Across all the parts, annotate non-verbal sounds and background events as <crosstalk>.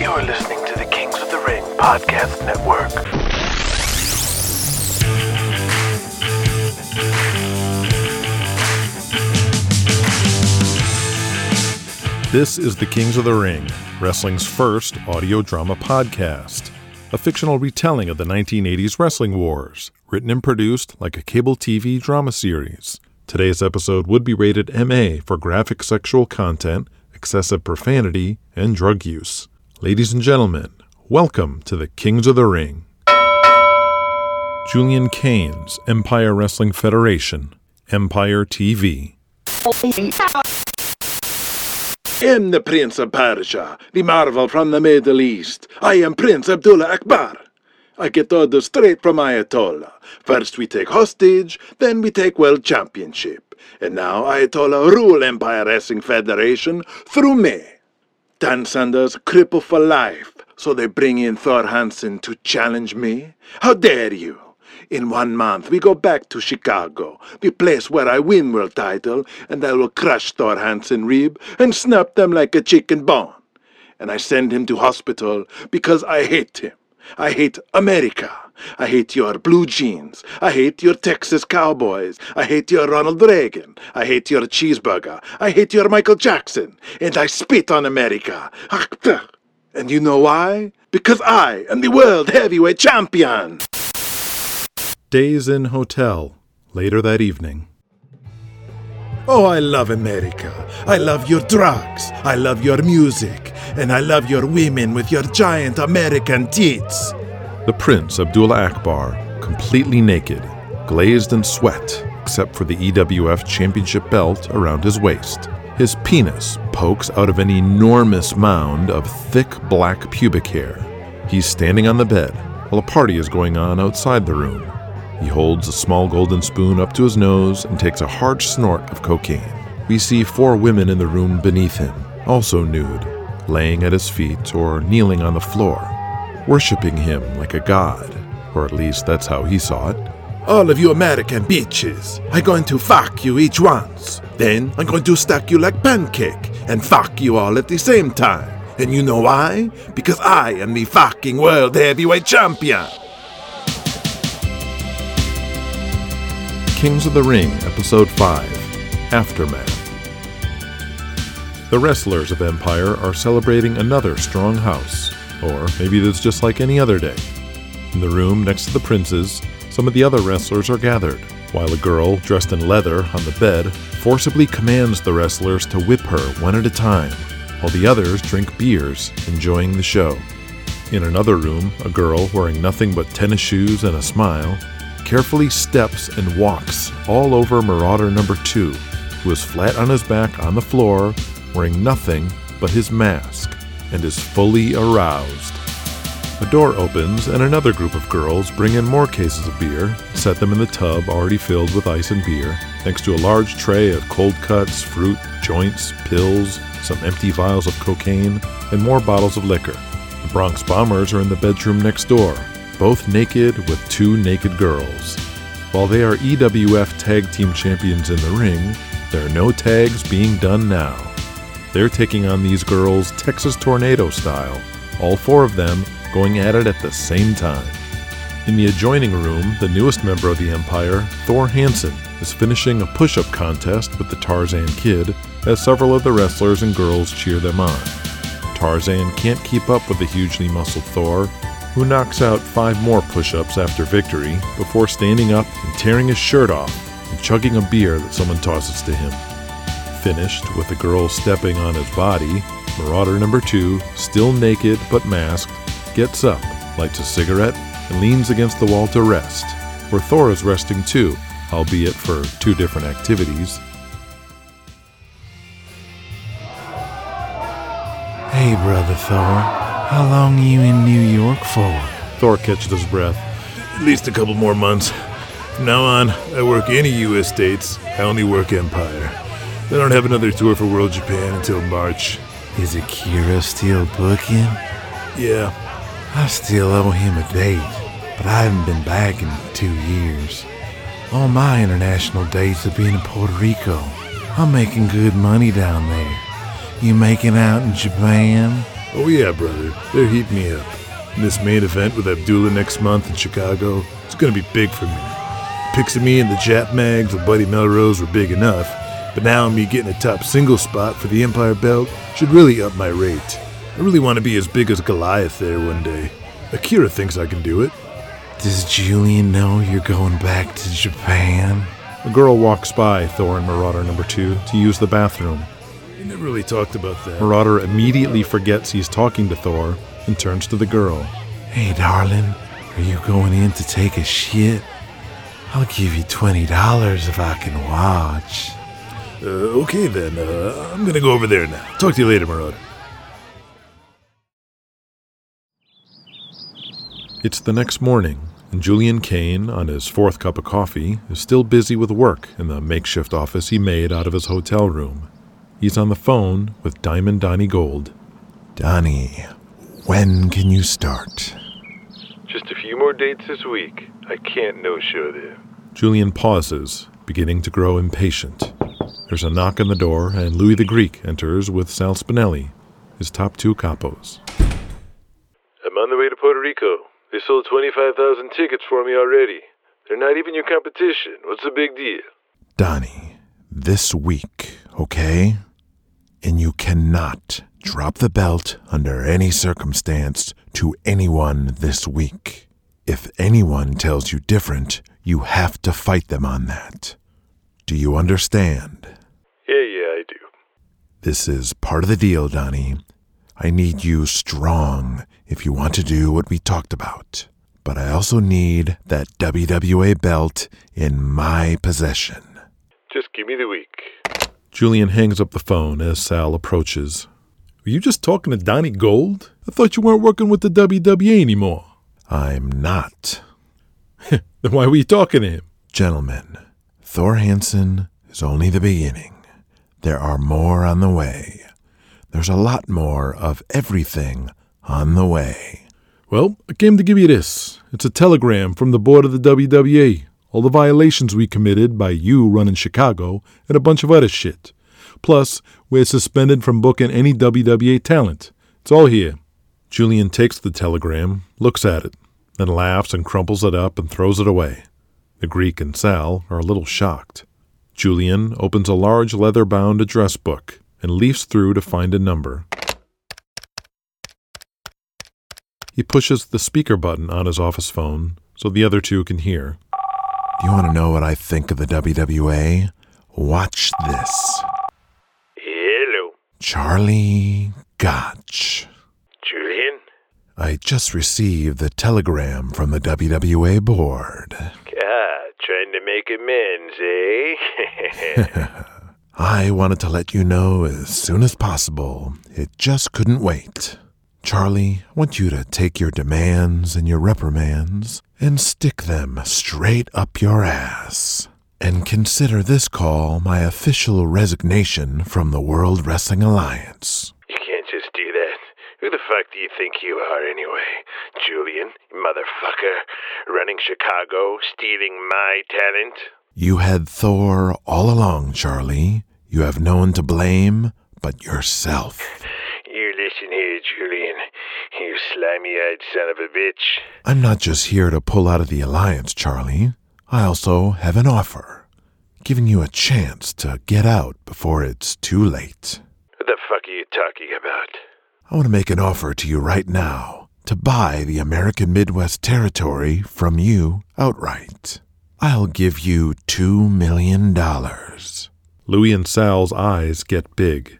You're listening to the Kings of the Ring Podcast Network. This is the Kings of the Ring, wrestling's first audio drama podcast, a fictional retelling of the 1980s wrestling wars, written and produced like a cable TV drama series. Today's episode would be rated MA for graphic sexual content, excessive profanity, and drug use. Ladies and gentlemen, welcome to the Kings of the Ring. Julian Kane's Empire Wrestling Federation, Empire TV. am the Prince of Persia, the marvel from the Middle East. I am Prince Abdullah Akbar. I get orders straight from Ayatollah. First we take hostage, then we take world championship. And now Ayatollah rule Empire Wrestling Federation through me. Dan Sanders cripple for life, so they bring in Thor Hansen to challenge me? How dare you! In one month, we go back to Chicago, the place where I win world title, and I will crush Thor Hansen rib and snap them like a chicken bone. And I send him to hospital because I hate him. I hate America. I hate your blue jeans. I hate your Texas Cowboys. I hate your Ronald Reagan. I hate your cheeseburger. I hate your Michael Jackson. And I spit on America. And you know why? Because I am the world heavyweight champion. Days Inn Hotel, later that evening. Oh, I love America. I love your drugs. I love your music. And I love your women with your giant American tits. The Prince Abdullah Akbar, completely naked, glazed in sweat, except for the EWF Championship belt around his waist. His penis pokes out of an enormous mound of thick black pubic hair. He's standing on the bed while a party is going on outside the room. He holds a small golden spoon up to his nose and takes a hard snort of cocaine. We see four women in the room beneath him, also nude, laying at his feet or kneeling on the floor, worshipping him like a god, or at least that's how he saw it. All of you American bitches, I'm going to fuck you each once. Then I'm going to stack you like pancake and fuck you all at the same time. And you know why? Because I am the fucking world heavyweight champion. Kings of the Ring, Episode 5 Aftermath. The wrestlers of Empire are celebrating another strong house, or maybe it's just like any other day. In the room next to the princes, some of the other wrestlers are gathered, while a girl dressed in leather on the bed forcibly commands the wrestlers to whip her one at a time, while the others drink beers, enjoying the show. In another room, a girl wearing nothing but tennis shoes and a smile carefully steps and walks all over Marauder number two, who is flat on his back on the floor, wearing nothing but his mask, and is fully aroused. A door opens, and another group of girls bring in more cases of beer, set them in the tub already filled with ice and beer, next to a large tray of cold cuts, fruit, joints, pills, some empty vials of cocaine, and more bottles of liquor. The Bronx Bombers are in the bedroom next door, both naked with two naked girls. While they are EWF Tag Team Champions in the ring, there are no tags being done now. They're taking on these girls Texas Tornado style, all four of them going at it at the same time. In the adjoining room, the newest member of the Empire, Thor Hansen, is finishing a push up contest with the Tarzan Kid as several of the wrestlers and girls cheer them on. Tarzan can't keep up with the hugely muscled Thor who knocks out five more push ups after victory before standing up and tearing his shirt off and chugging a beer that someone tosses to him. Finished with the girl stepping on his body, Marauder number two, still naked but masked, gets up, lights a cigarette, and leans against the wall to rest, where Thor is resting too, albeit for two different activities. Hey, Brother Thor. How long you in New York for? Thor catches his breath. At least a couple more months. From now on, I work any U.S. states. I only work Empire. They don't have another tour for World Japan until March. Is Akira still booking? Yeah. I still owe him a date, but I haven't been back in two years. All my international dates have been in Puerto Rico. I'm making good money down there. You making out in Japan? Oh, yeah, brother. They're heating me up. And this main event with Abdullah next month in Chicago, it's gonna be big for me. Pics of me in the Jap mags with Buddy Melrose were big enough, but now me getting a top single spot for the Empire belt should really up my rate. I really want to be as big as Goliath there one day. Akira thinks I can do it. Does Julian know you're going back to Japan? A girl walks by Thor and Marauder number two to use the bathroom. We never really talked about that. Marauder immediately forgets he's talking to Thor and turns to the girl. Hey, darling, are you going in to take a shit? I'll give you $20 if I can watch. Uh, okay then, uh, I'm gonna go over there now. Talk to you later, Marauder. It's the next morning, and Julian Kane, on his fourth cup of coffee, is still busy with work in the makeshift office he made out of his hotel room. He's on the phone with Diamond Donnie Gold. Donnie, when can you start? Just a few more dates this week. I can't no show there. Julian pauses, beginning to grow impatient. There's a knock on the door, and Louis the Greek enters with Sal Spinelli, his top two capos. I'm on the way to Puerto Rico. They sold 25,000 tickets for me already. They're not even your competition. What's the big deal? Donnie, this week, okay? And you cannot drop the belt under any circumstance to anyone this week. If anyone tells you different, you have to fight them on that. Do you understand? Yeah, yeah, I do. This is part of the deal, Donnie. I need you strong if you want to do what we talked about. But I also need that WWA belt in my possession. Just give me the week. Julian hangs up the phone as Sal approaches. Were you just talking to Donnie Gold? I thought you weren't working with the WWA anymore. I'm not. <laughs> then why were you talking to him? Gentlemen, Thor Hansen is only the beginning. There are more on the way. There's a lot more of everything on the way. Well, I came to give you this. It's a telegram from the board of the WWA. All the violations we committed by you running Chicago and a bunch of other shit. Plus, we're suspended from booking any WWA talent. It's all here. Julian takes the telegram, looks at it, then laughs and crumples it up and throws it away. The Greek and Sal are a little shocked. Julian opens a large leather bound address book and leafs through to find a number. He pushes the speaker button on his office phone so the other two can hear. Do you want to know what I think of the WWA? Watch this. Hello, Charlie Gotch. Julian. I just received the telegram from the WWA board. Ah, trying to make amends, eh? <laughs> <laughs> I wanted to let you know as soon as possible. It just couldn't wait. Charlie, I want you to take your demands and your reprimands and stick them straight up your ass. And consider this call my official resignation from the World Wrestling Alliance. you can't just do that. Who the fuck do you think you are, anyway? Julian, motherfucker. Running Chicago, stealing my talent? You had Thor all along, Charlie. You have no one to blame but yourself. <laughs> You listen here, Julian. You slimy-eyed son of a bitch. I'm not just here to pull out of the alliance, Charlie. I also have an offer, giving you a chance to get out before it's too late. What the fuck are you talking about? I want to make an offer to you right now to buy the American Midwest territory from you outright. I'll give you two million dollars. Louis and Sal's eyes get big.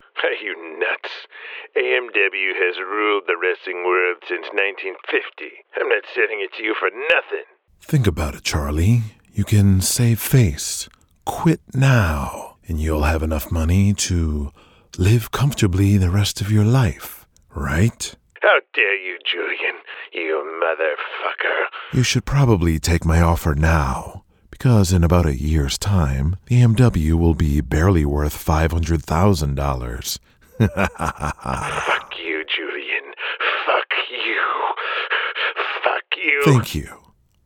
Are you nuts? AMW has ruled the wrestling world since 1950. I'm not selling it to you for nothing. Think about it, Charlie. You can save face. Quit now, and you'll have enough money to live comfortably the rest of your life, right? How dare you, Julian? You motherfucker. You should probably take my offer now, because in about a year's time, the AMW will be barely worth $500,000. <laughs> Fuck you, Julian. Fuck you. Fuck you. Thank you.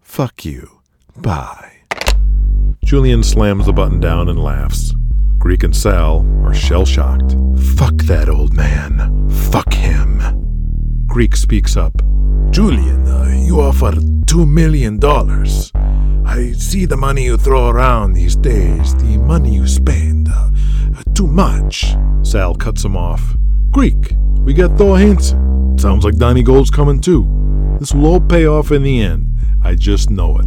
Fuck you. Bye. Julian slams the button down and laughs. Greek and Sal are shell shocked. Fuck that old man. Fuck him. Greek speaks up. Julian, uh, you offer two million dollars. I see the money you throw around these days, the money you spend. Uh, too much. Sal cuts him off. Greek, we got Thor Hansen. Sounds like Donnie Gold's coming too. This will all pay off in the end. I just know it.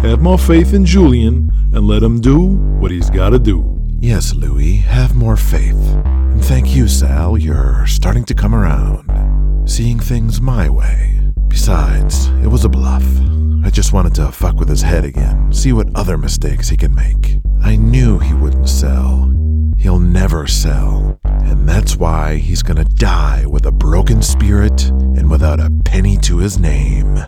Have more faith in Julian and let him do what he's got to do. Yes, Louis, have more faith. And thank you, Sal. You're starting to come around. Seeing things my way. Besides, it was a bluff. I just wanted to fuck with his head again, see what other mistakes he can make. Never sell. And that's why he's gonna die with a broken spirit and without a penny to his name.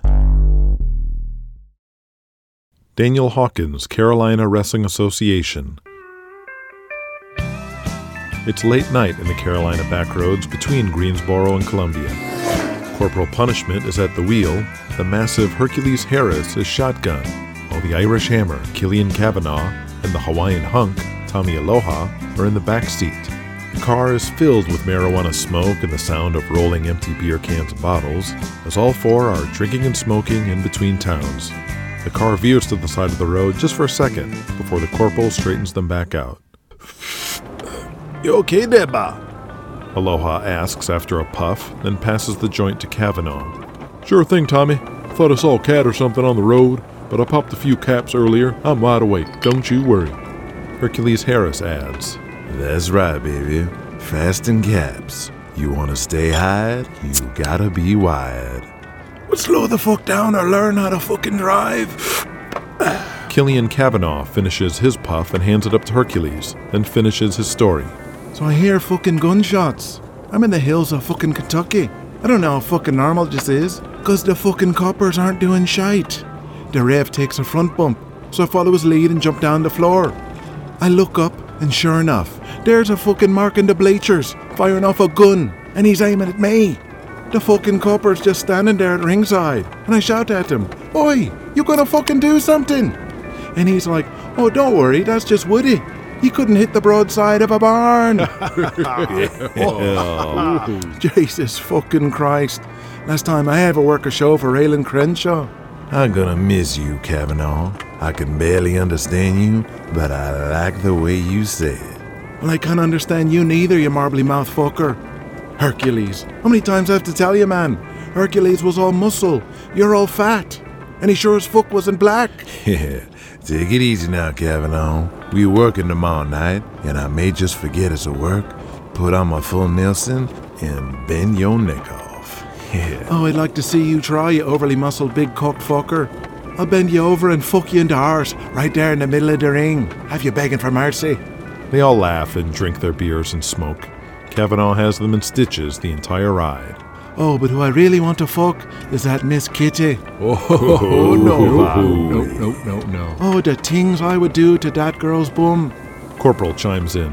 Daniel Hawkins, Carolina Wrestling Association. It's late night in the Carolina backroads between Greensboro and Columbia. Corporal Punishment is at the wheel, the massive Hercules Harris is shotgun, while the Irish Hammer, Killian Kavanaugh, and the Hawaiian Hunk, Tommy Aloha, are in the back seat. The car is filled with marijuana smoke and the sound of rolling empty beer cans and bottles, as all four are drinking and smoking in between towns. The car veers to the side of the road just for a second before the corporal straightens them back out. You okay Deba? Aloha asks after a puff, then passes the joint to Kavanaugh. Sure thing, Tommy. Thought I saw a cat or something on the road, but I popped a few caps earlier. I'm wide awake. Don't you worry. Hercules Harris adds. That's right, baby. Fast in caps. You want to stay high? You gotta be wide. Well, slow the fuck down or learn how to fucking drive. Killian Kavanaugh finishes his puff and hands it up to Hercules, then finishes his story. So I hear fucking gunshots. I'm in the hills of fucking Kentucky. I don't know how fucking normal this is, cause the fucking coppers aren't doing shite. The rev takes a front bump, so I follow his lead and jump down the floor. I look up, and sure enough, there's a fucking mark in the bleachers, firing off a gun, and he's aiming at me. The fucking copper's just standing there at ringside, and I shout at him, Oi, you gonna fucking do something? And he's like, Oh, don't worry, that's just Woody. He couldn't hit the broadside of a barn. <laughs> Oh. Jesus fucking Christ. Last time I ever work a show for Raylan Crenshaw. I'm gonna miss you, Kavanaugh. I can barely understand you, but I like the way you say it. Well, I can't understand you neither, you marbly mouth fucker. Hercules. How many times I have to tell you, man? Hercules was all muscle. You're all fat. And he sure as fuck wasn't black. Yeah, <laughs> take it easy now, Kavanaugh. We working tomorrow night, and I may just forget it's a work. Put on my full Nelson and bend your neck off. Yeah. <laughs> Oh, I'd like to see you try, you overly muscled big cock fucker. I'll bend you over and fuck you into ours, right there in the middle of the ring. Have you begging for mercy? They all laugh and drink their beers and smoke. Kavanaugh has them in stitches the entire ride. Oh, but who I really want to fuck is that Miss Kitty. Oh, <laughs> oh, oh, oh no, Bob. No, no, no, no. Oh, the things I would do to that girl's bum. Corporal chimes in.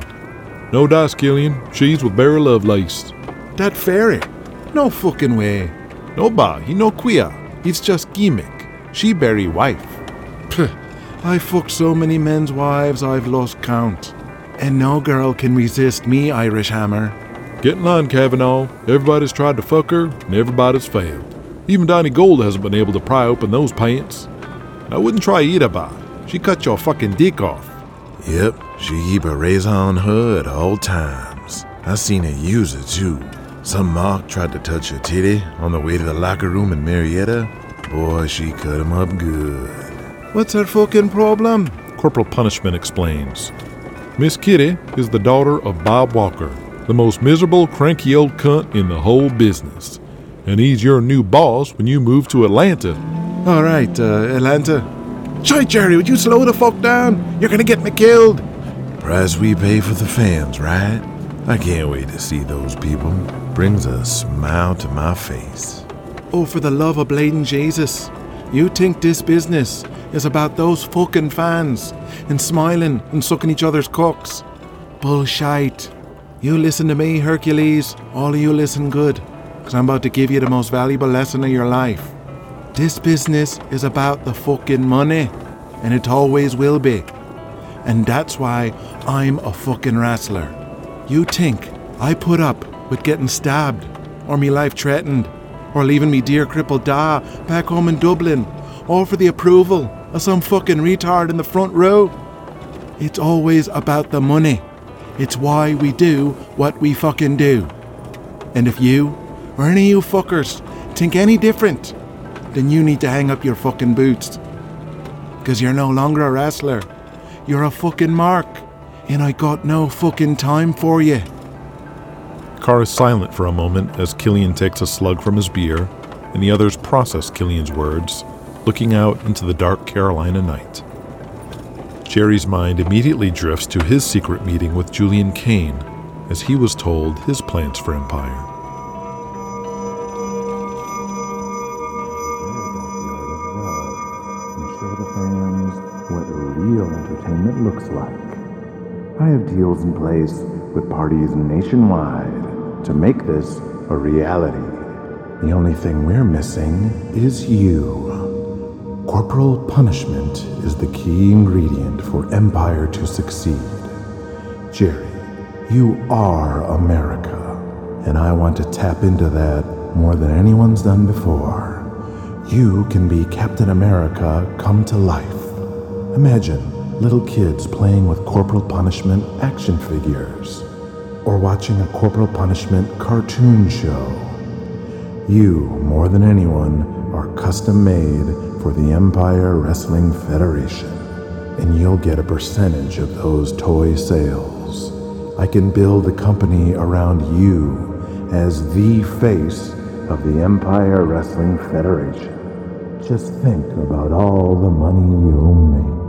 No dice, Killian. She's with Barry Lovelace. That fairy. No fucking way. No ba, he no queer. He's just gimmick. She Barry wife. Pff, I fucked so many men's wives I've lost count. And no girl can resist me, Irish Hammer. Get in line, Kavanaugh. Everybody's tried to fuck her, and everybody's failed. Even Donnie Gold hasn't been able to pry open those pants. I wouldn't try either, ba. She cut your fucking dick off. Yep, she keep a razor on her at all times. I seen her use it too. Some mark tried to touch her titty on the way to the locker room in Marietta. Boy, she cut him up good. What's her fucking problem? Corporal Punishment explains. Miss Kitty is the daughter of Bob Walker, the most miserable, cranky old cunt in the whole business. And he's your new boss when you move to Atlanta. All right, uh, Atlanta. Shy, Jerry, would you slow the fuck down? You're gonna get me killed. Price we pay for the fans, right? I can't wait to see those people. Brings a smile to my face. Oh, for the love of blading Jesus. You think this business is about those fucking fans and smiling and sucking each other's cocks? Bullshit. You listen to me, Hercules. All of you listen good, because I'm about to give you the most valuable lesson of your life. This business is about the fucking money, and it always will be. And that's why I'm a fucking wrestler. You think I put up with getting stabbed or me life threatened or leaving me dear crippled da back home in Dublin, all for the approval of some fucking retard in the front row. It's always about the money. It's why we do what we fucking do. And if you, or any of you fuckers, think any different, then you need to hang up your fucking boots. Because you're no longer a wrestler. You're a fucking mark. And I got no fucking time for you. Carr is silent for a moment as Killian takes a slug from his beer, and the others process Killian's words, looking out into the dark Carolina night. Jerry's mind immediately drifts to his secret meeting with Julian Kane as he was told his plans for Empire. entertainment looks like. I have deals in place with parties nationwide to make this a reality. The only thing we're missing is you. Corporal punishment is the key ingredient for Empire to succeed. Jerry, you are America, and I want to tap into that more than anyone's done before. You can be Captain America come to life. Imagine little kids playing with Corporal Punishment action figures, or watching a Corporal Punishment cartoon show. You, more than anyone, are custom made for the Empire Wrestling Federation, and you'll get a percentage of those toy sales. I can build a company around you as the face of the Empire Wrestling Federation. Just think about all the money you'll make.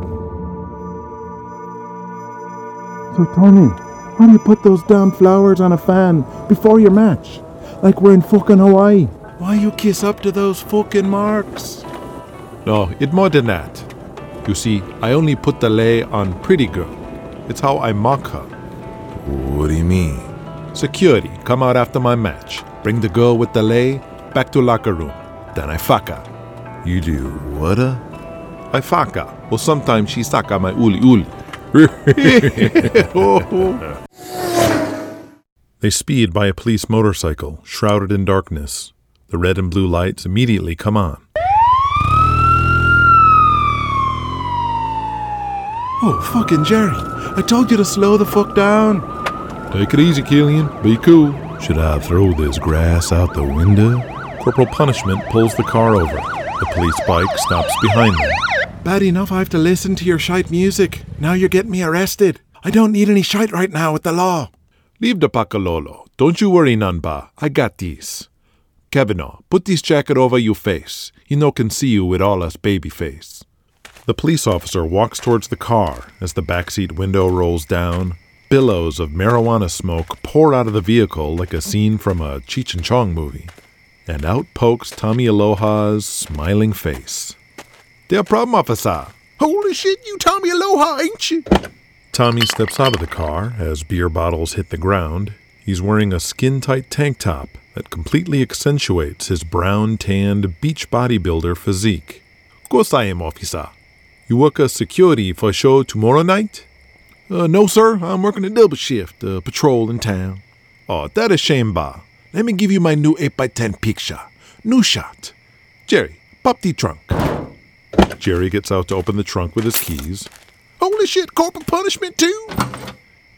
So, Tony, why do you put those damn flowers on a fan before your match? Like we're in fucking Hawaii. Why you kiss up to those fucking marks? No, it's more than that. You see, I only put the lei on pretty girl. It's how I mock her. What do you mean? Security, come out after my match. Bring the girl with the lei back to locker room. Then I fuck her. You do what? uh? I fuck her. Or sometimes she suck on my uli uli. <laughs> <laughs> They speed by a police motorcycle, shrouded in darkness. The red and blue lights immediately come on. Oh, fucking Jerry. I told you to slow the fuck down. Take it easy, Killian. Be cool. Should I throw this grass out the window? Corporal Punishment pulls the car over. The police bike stops behind them. Bad enough I have to listen to your shite music. Now you're getting me arrested. I don't need any shite right now with the law. Leave the pakalolo. Don't you worry, Nanba. I got these. Kevino, put this jacket over your face. He no can see you with all us baby face. The police officer walks towards the car as the backseat window rolls down. Billows of marijuana smoke pour out of the vehicle like a scene from a Cheech and Chong movie. And out pokes Tommy Aloha's smiling face. Their problem, officer. Holy shit, you Tommy Aloha, ain't you? Tommy steps out of the car as beer bottles hit the ground. He's wearing a skin tight tank top that completely accentuates his brown tanned beach bodybuilder physique. Course I am, officer. You work a security for a show tomorrow night? Uh, no, sir. I'm working a double shift, uh, patrol in town. Oh, that a shame, ba. Let me give you my new 8x10 picture. New shot. Jerry, pop the trunk. Jerry gets out to open the trunk with his keys. Holy shit, corporal punishment too?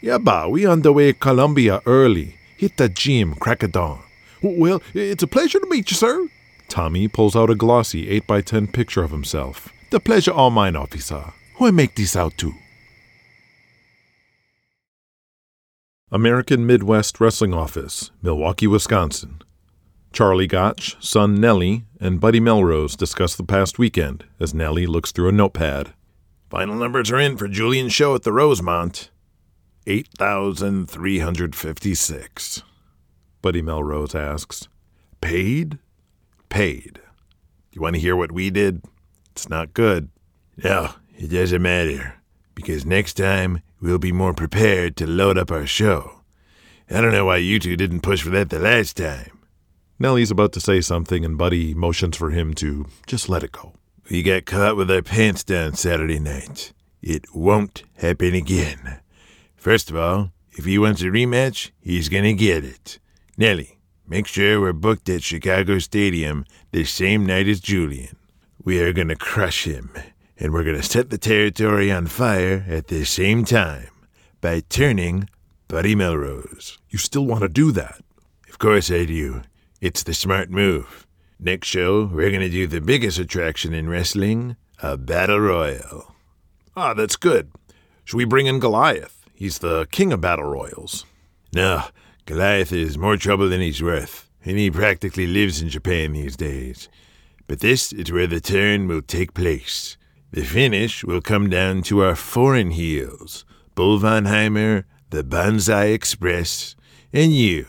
Yeah, ba, we on the way Columbia early. Hit the gym, crack of dawn. Well, it's a pleasure to meet you, sir. Tommy pulls out a glossy 8x10 picture of himself. The pleasure all mine, officer. Who I make this out to? American Midwest Wrestling Office, Milwaukee, Wisconsin. Charlie Gotch, son Nellie, and Buddy Melrose discuss the past weekend as Nellie looks through a notepad. Final numbers are in for Julian's show at the Rosemont. 8,356. Buddy Melrose asks, Paid? Paid. You want to hear what we did? It's not good. No, it doesn't matter, because next time we'll be more prepared to load up our show. I don't know why you two didn't push for that the last time. Nellie's about to say something, and Buddy motions for him to just let it go. We got caught with our pants down Saturday night. It won't happen again. First of all, if he wants a rematch, he's gonna get it. Nellie, make sure we're booked at Chicago Stadium the same night as Julian. We are going to crush him, and we're going to set the territory on fire at the same time by turning Buddy Melrose. You still want to do that? Of course I do. It's the smart move. Next show, we're going to do the biggest attraction in wrestling a battle royal. Ah, that's good. Should we bring in Goliath? He's the king of battle royals. No, Goliath is more trouble than he's worth, and he practically lives in Japan these days. But this is where the turn will take place. The finish will come down to our foreign heels Bull Von Heimer, the Banzai Express, and you.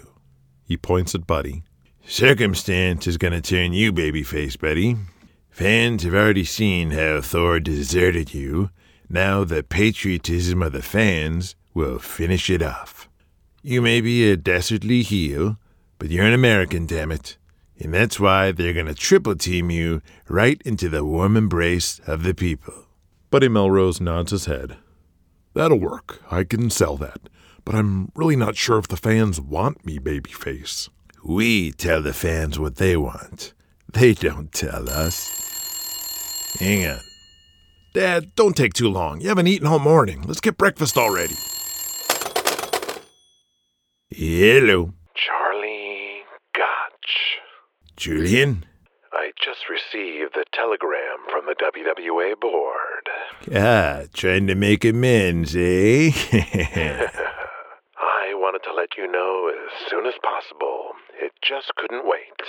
He points at Buddy. Circumstance is going to turn you babyface, Buddy. Fans have already seen how Thor deserted you. Now the patriotism of the fans will finish it off. You may be a dastardly heel, but you're an American, damn it. And that's why they're going to triple team you right into the warm embrace of the people. Buddy Melrose nods his head. That'll work. I can sell that. But I'm really not sure if the fans want me, babyface. We tell the fans what they want. They don't tell us. Hang on. Dad, don't take too long. You haven't eaten all morning. Let's get breakfast already. Hello, Charlie Gotch. Julian. I just received the telegram from the WWA board. Ah, trying to make amends, eh? <laughs> <laughs> I wanted to let you know as soon as possible. It just couldn't wait.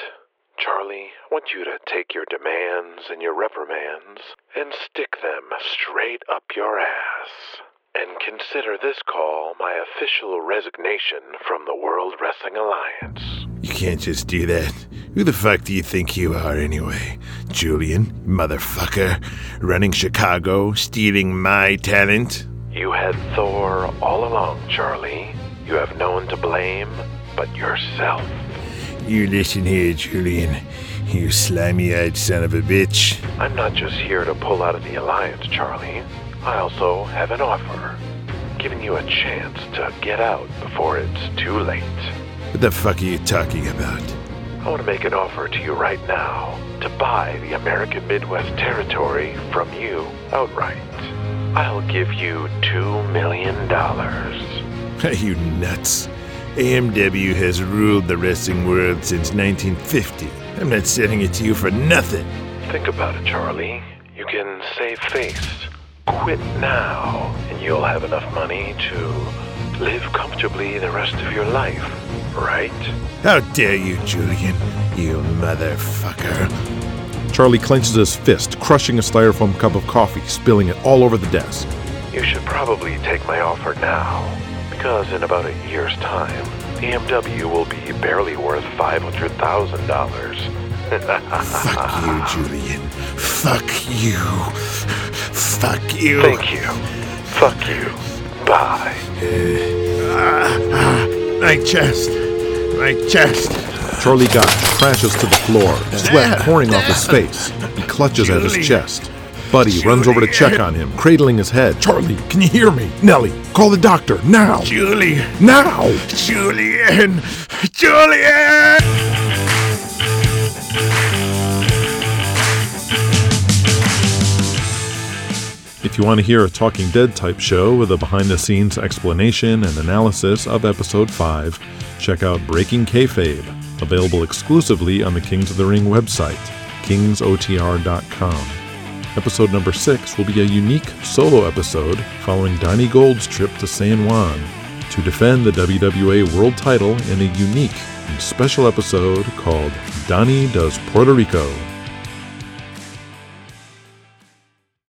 Charlie, I want you to take your demands and your reprimands and stick them straight up your ass. And consider this call my official resignation from the World Wrestling Alliance. you can't just do that. Who the fuck do you think you are, anyway? Julian, motherfucker, running Chicago, stealing my talent? You had Thor all along, Charlie. You have no one to blame but yourself. You listen here, Julian. You slimy eyed son of a bitch. I'm not just here to pull out of the Alliance, Charlie. I also have an offer. Giving you a chance to get out before it's too late. What the fuck are you talking about? I want to make an offer to you right now to buy the American Midwest territory from you outright. I'll give you two million dollars. Are you nuts? AMW has ruled the wrestling world since 1950. I'm not selling it to you for nothing. Think about it, Charlie. You can save face. Quit now, and you'll have enough money to live comfortably the rest of your life, right? How dare you, Julian? You motherfucker. Charlie clenches his fist, crushing a styrofoam cup of coffee, spilling it all over the desk. You should probably take my offer now, because in about a year's time, AMW will be barely worth $500,000. Fuck you, Julian. Fuck you. Fuck you. Thank you. Fuck you. Bye. Uh, uh, my chest. My chest. Charlie Gotch crashes to the floor, sweat pouring off his face. He clutches at his chest. Buddy runs over to check on him, cradling his head. Charlie, can you hear me? Nellie, call the doctor now! Julie. Now! Julian. Julian. If you want to hear a Talking Dead type show with a behind the scenes explanation and analysis of episode 5, check out Breaking Kayfabe, available exclusively on the Kings of the Ring website, kingsotr.com. Episode number 6 will be a unique solo episode following Donnie Gold's trip to San Juan to defend the WWA World title in a unique and special episode called Donnie Does Puerto Rico.